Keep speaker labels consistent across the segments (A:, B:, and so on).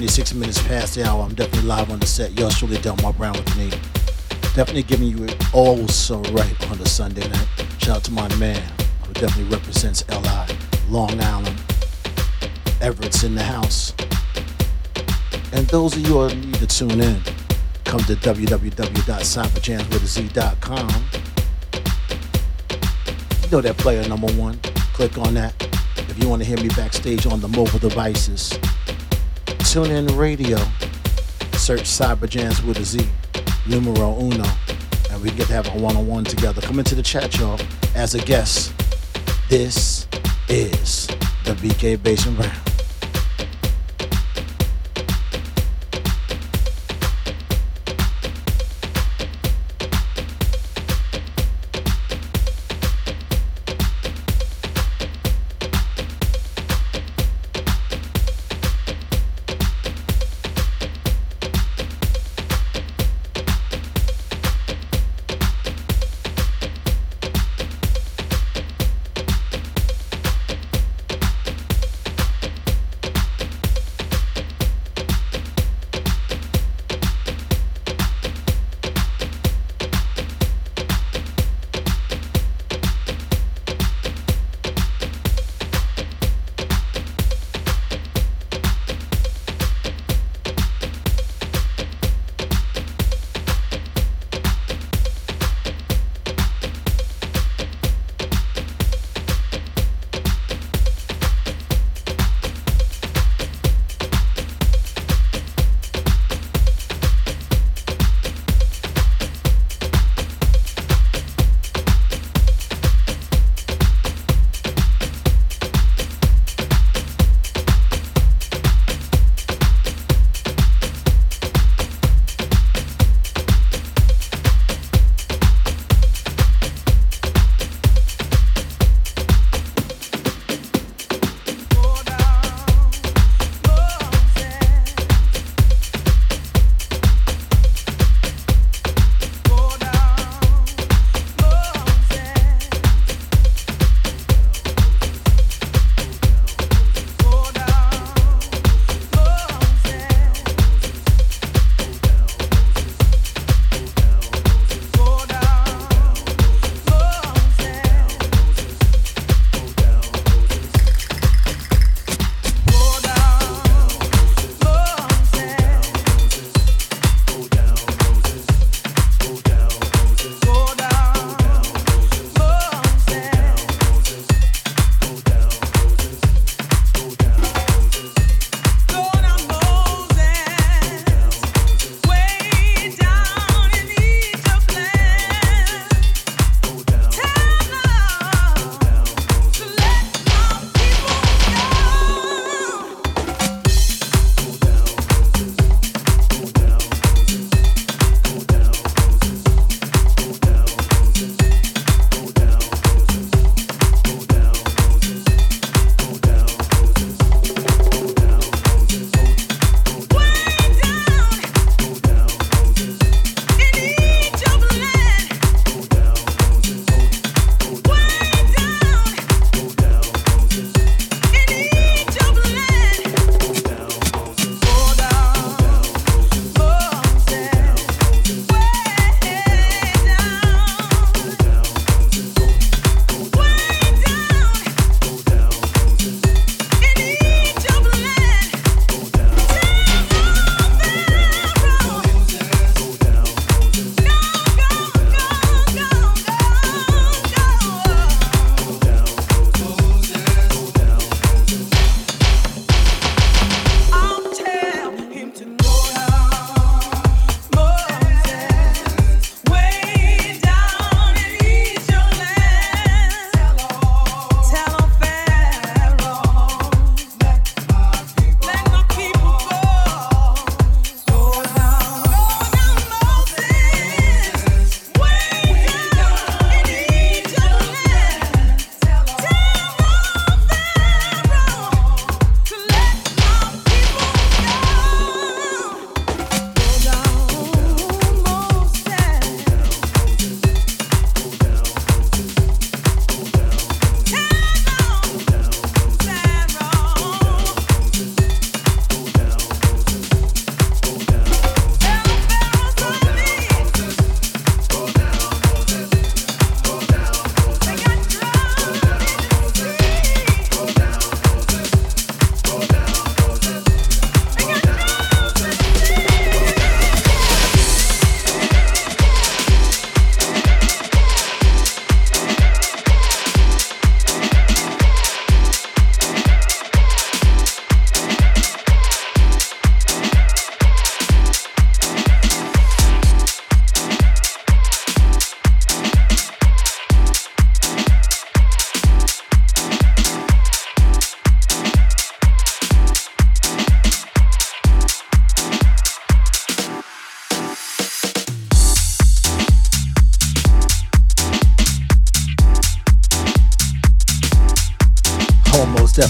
A: 26 minutes past the hour. I'm definitely live on the set. Yours truly, Delmar Brown with me. Definitely giving you it all so right on the Sunday night. Shout out to my man who definitely represents LI, Long Island. Everett's in the house. And those of you who need to tune in, come to www.cyberjamswithaz.com. You know that player number one. Click on that. If you want to hear me backstage on the mobile devices, tune in radio. Search Cyber Jams with a Z, numero uno, and we get to have a one-on-one together. Come into the chat, y'all, as a guest. This is the BK Basement Round.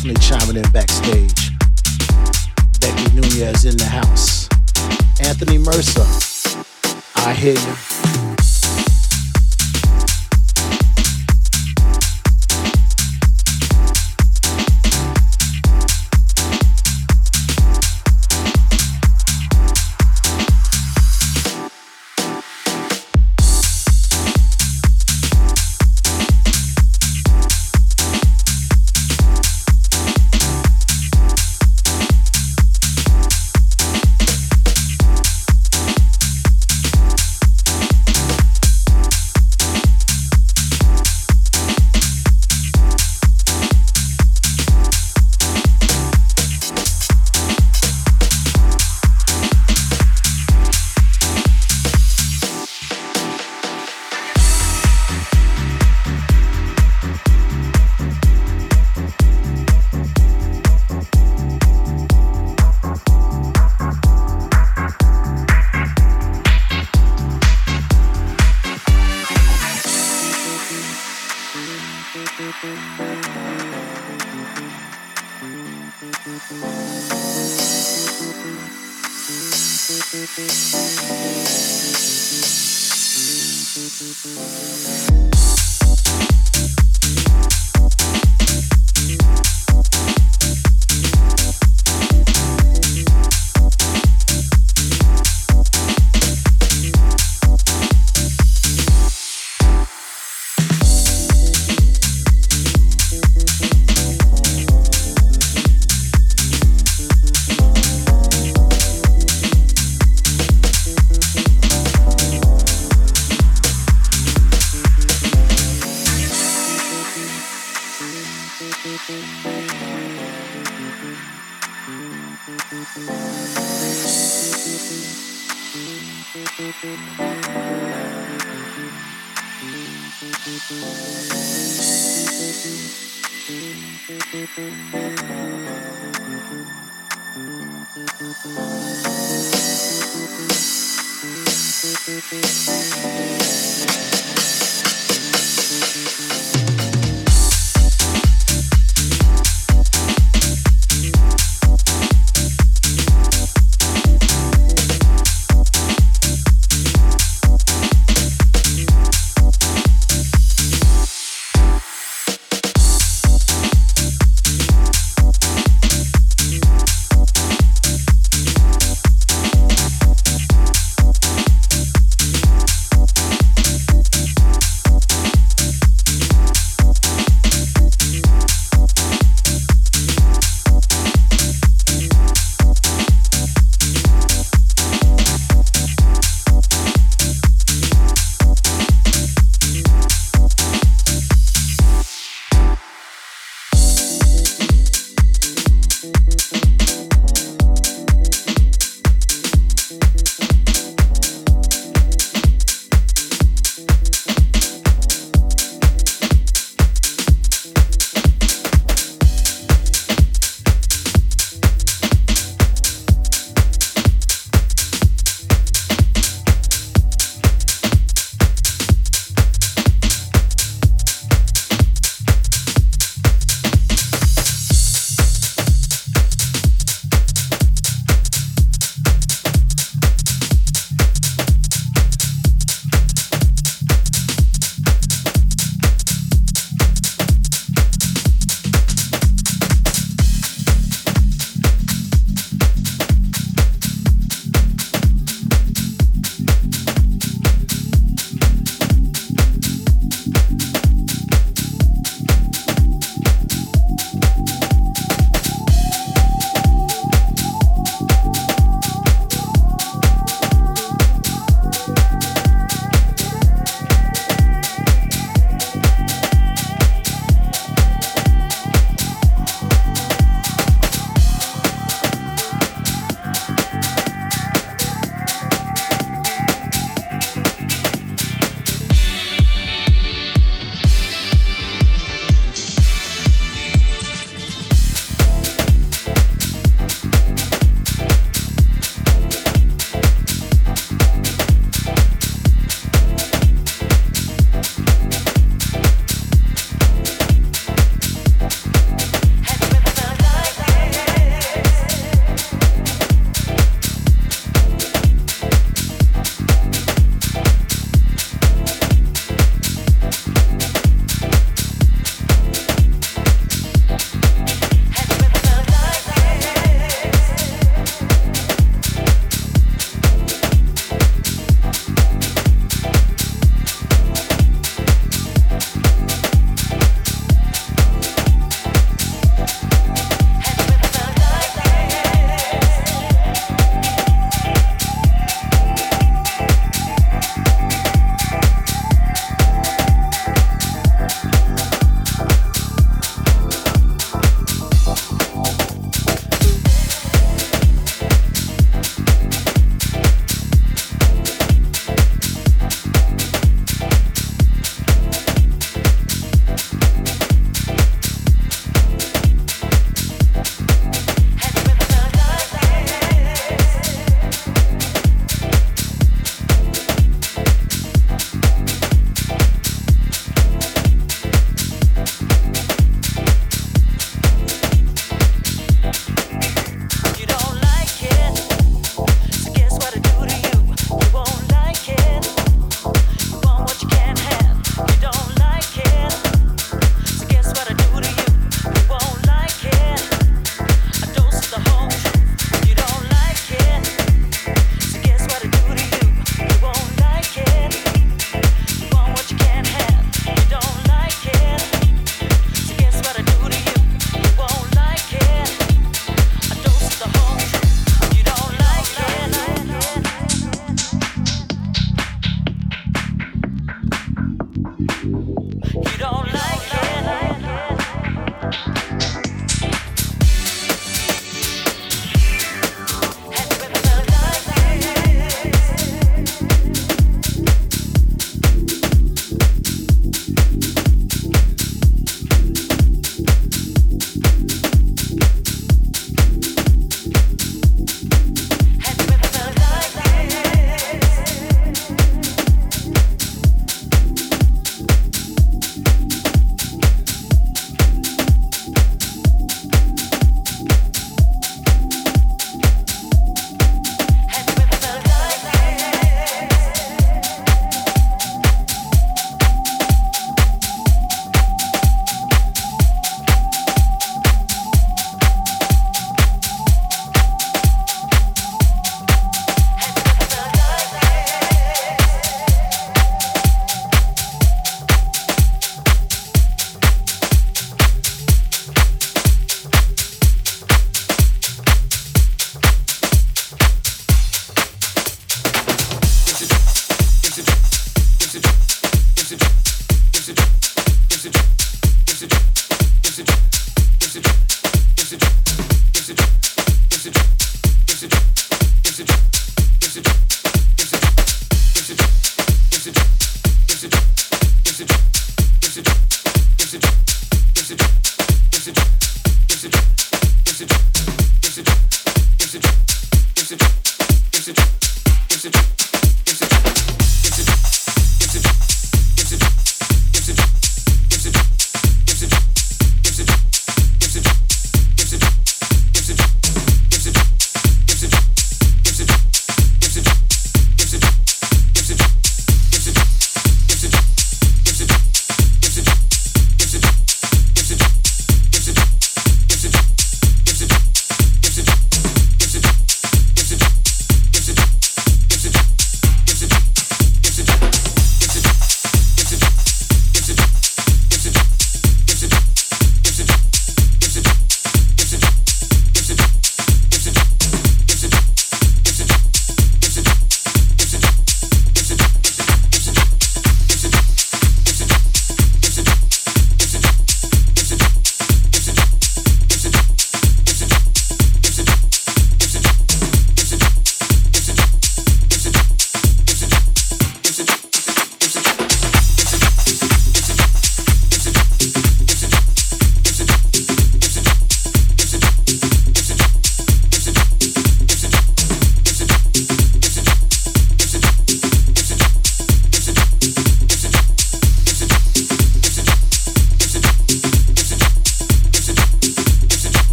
A: Definitely chiming in backstage. Becky Nunez in the house. Anthony Mercer, I hear you.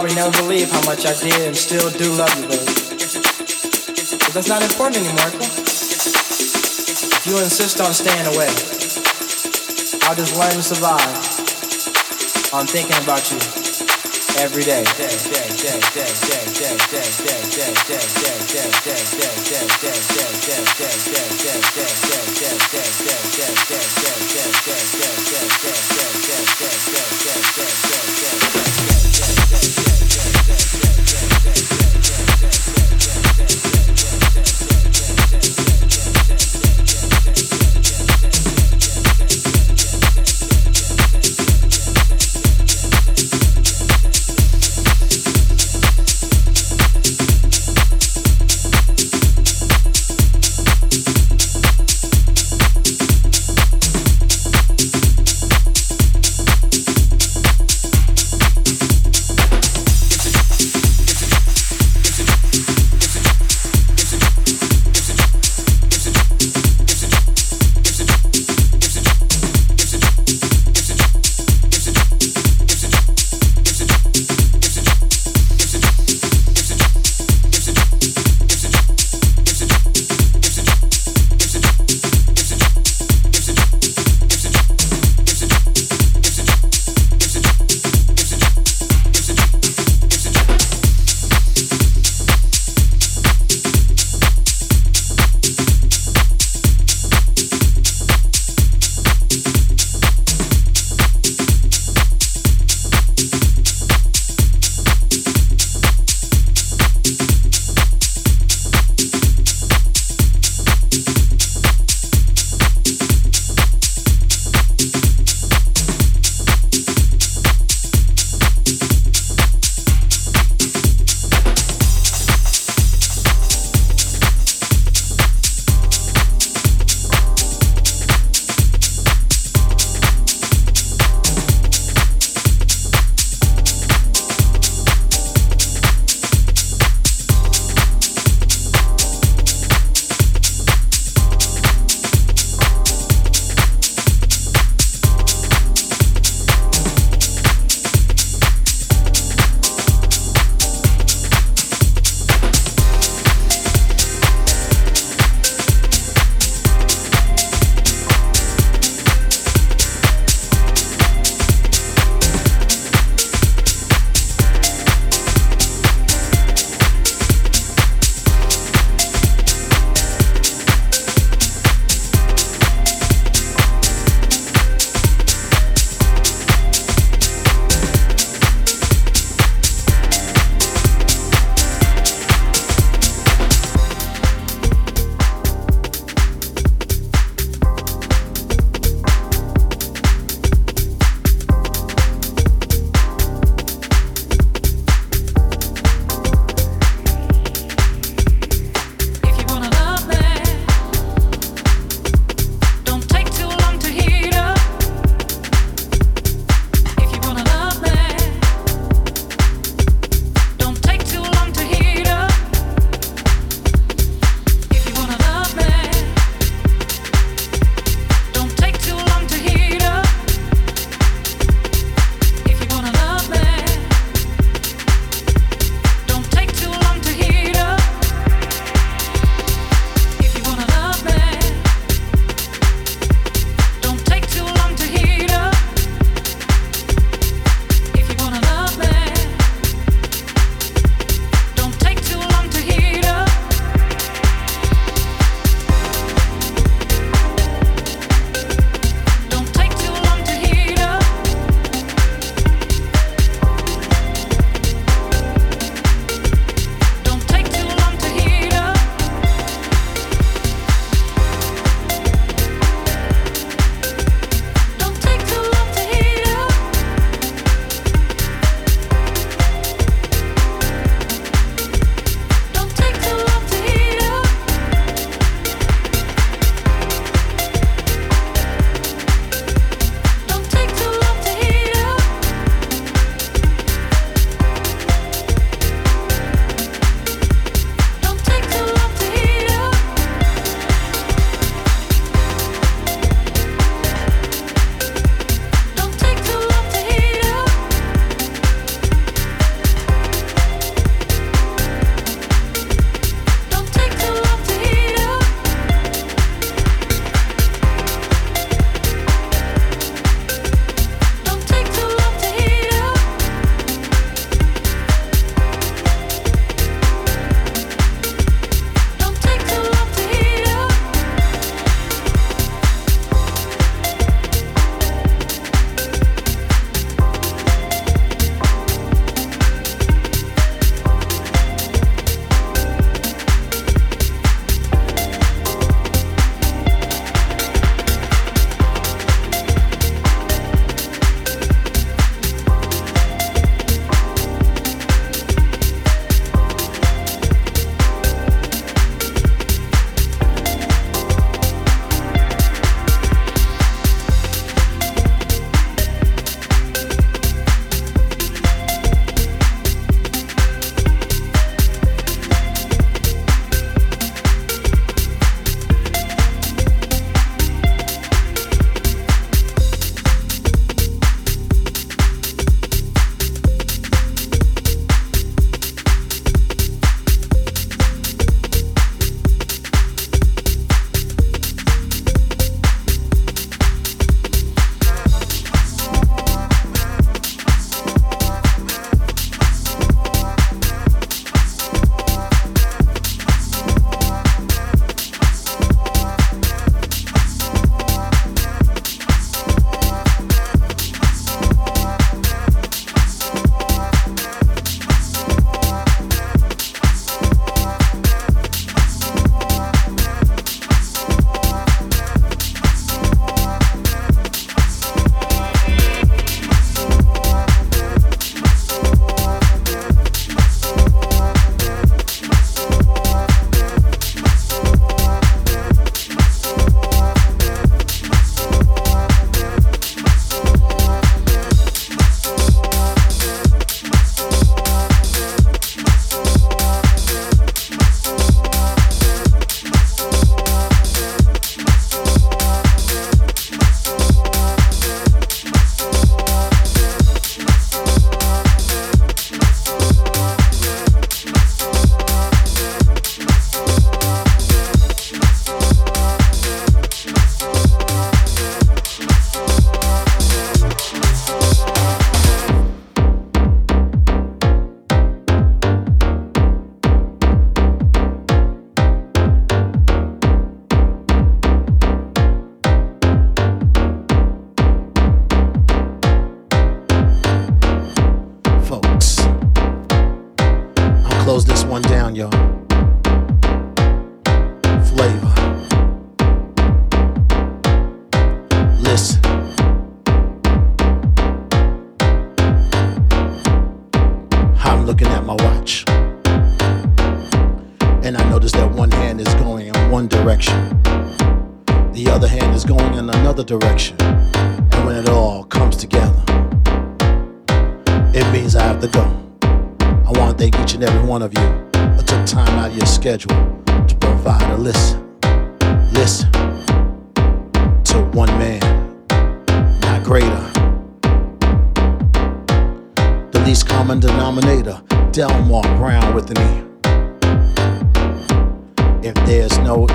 B: Probably never believe how much I did and still do love you, baby. But that's not important anymore, If you insist on staying away, I'll just learn to survive on thinking about you every day.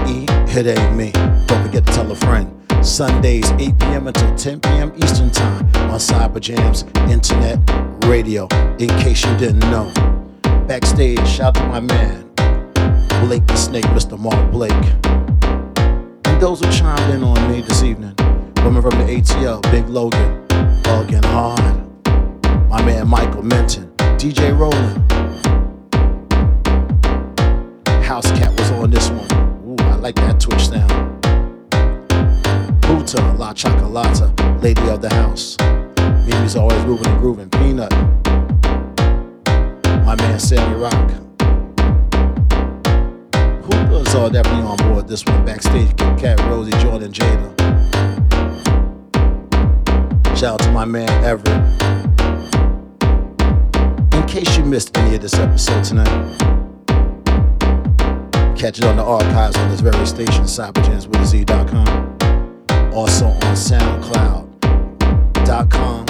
A: E, it ain't me. Don't forget to tell a friend. Sundays, 8 p.m. until 10 p.m. Eastern Time on Cyberjamz Internet Radio. In case you didn't know. Backstage, shout to my man, Blake the Snake, Mr. Mark Blake. And those who chimed in on me this evening. Women from the ATL, Big Logan, Logan Hard. My man Michael Minton, DJ Roland. House Cat was on this one. Like that Twitch sound. Buta, La Chocolata, Lady of the House. Mimi's always moving and grooving. Peanut. My man Sammy Rock. who Hoopers are definitely on board this one. Backstage, Kit Kat, Rosie, Jordan, Jada. Shout out to my man Everett. In case you missed any of this episode tonight, catch it on the archives on this very station, cyberjanswithaz.com. Also on SoundCloud.com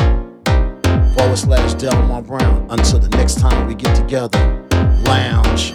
A: forward slash Delmar Brown. Until the next time we get together, lounge.